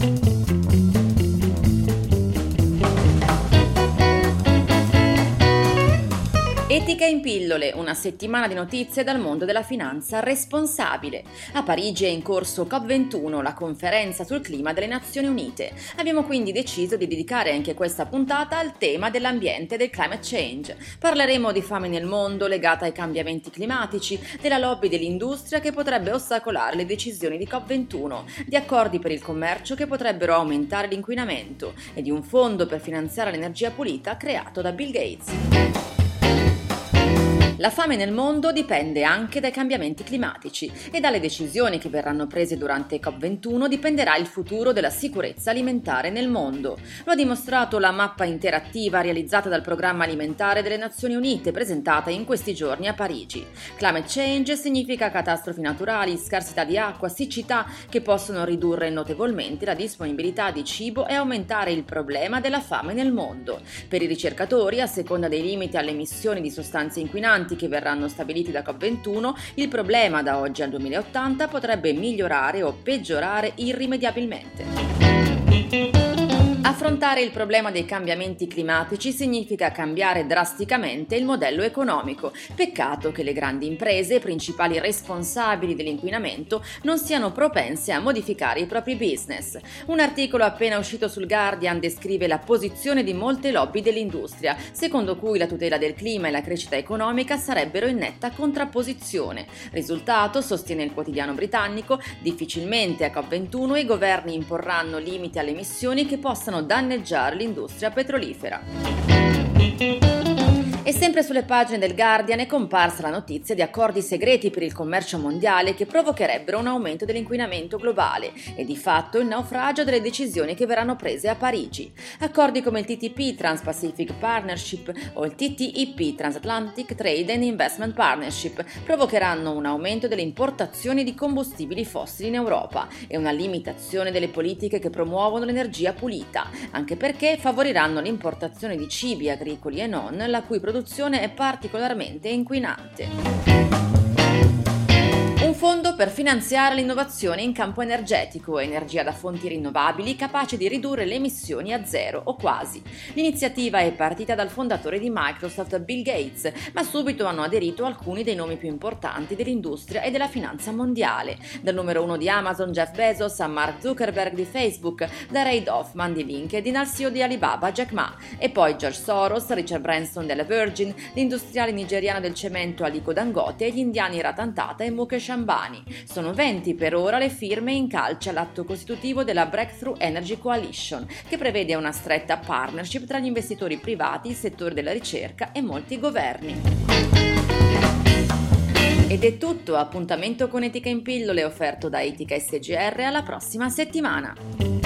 thank you Etica in pillole, una settimana di notizie dal mondo della finanza responsabile. A Parigi è in corso COP21, la conferenza sul clima delle Nazioni Unite. Abbiamo quindi deciso di dedicare anche questa puntata al tema dell'ambiente e del climate change. Parleremo di fame nel mondo legata ai cambiamenti climatici, della lobby dell'industria che potrebbe ostacolare le decisioni di COP21, di accordi per il commercio che potrebbero aumentare l'inquinamento e di un fondo per finanziare l'energia pulita creato da Bill Gates. La fame nel mondo dipende anche dai cambiamenti climatici e dalle decisioni che verranno prese durante COP21 dipenderà il futuro della sicurezza alimentare nel mondo. Lo ha dimostrato la mappa interattiva realizzata dal Programma Alimentare delle Nazioni Unite presentata in questi giorni a Parigi. Climate change significa catastrofi naturali, scarsità di acqua, siccità che possono ridurre notevolmente la disponibilità di cibo e aumentare il problema della fame nel mondo. Per i ricercatori, a seconda dei limiti alle emissioni di sostanze inquinanti, che verranno stabiliti da COP21, il problema da oggi al 2080 potrebbe migliorare o peggiorare irrimediabilmente. Affrontare il problema dei cambiamenti climatici significa cambiare drasticamente il modello economico. Peccato che le grandi imprese, principali responsabili dell'inquinamento, non siano propense a modificare i propri business. Un articolo appena uscito sul Guardian descrive la posizione di molte lobby dell'industria, secondo cui la tutela del clima e la crescita economica sarebbero in netta contrapposizione. Risultato, sostiene il quotidiano britannico, difficilmente a COP21 i governi imporranno limiti alle emissioni che possano danneggiare l'industria petrolifera. E sempre sulle pagine del Guardian è comparsa la notizia di accordi segreti per il commercio mondiale che provocherebbero un aumento dell'inquinamento globale e di fatto il naufragio delle decisioni che verranno prese a Parigi. Accordi come il TTP Trans-Pacific Partnership o il TTIP Transatlantic Trade and Investment Partnership provocheranno un aumento delle importazioni di combustibili fossili in Europa e una limitazione delle politiche che promuovono l'energia pulita, anche perché favoriranno l'importazione di cibi agricoli e non, la cui produzione produzione è particolarmente inquinante fondo per finanziare l'innovazione in campo energetico, energia da fonti rinnovabili capace di ridurre le emissioni a zero o quasi. L'iniziativa è partita dal fondatore di Microsoft Bill Gates, ma subito hanno aderito alcuni dei nomi più importanti dell'industria e della finanza mondiale, dal numero uno di Amazon Jeff Bezos a Mark Zuckerberg di Facebook, da Ray Hoffman di LinkedIn al CEO di Alibaba Jack Ma, e poi George Soros, Richard Branson della Virgin, l'industriale nigeriano del cemento Aliko Dangote e gli indiani Ratan Tata e Mukesh Ambani Ambani. Sono 20 per ora le firme in calce all'atto costitutivo della Breakthrough Energy Coalition, che prevede una stretta partnership tra gli investitori privati, il settore della ricerca e molti governi. Ed è tutto, appuntamento con Etica in pillole offerto da Etica SGR alla prossima settimana.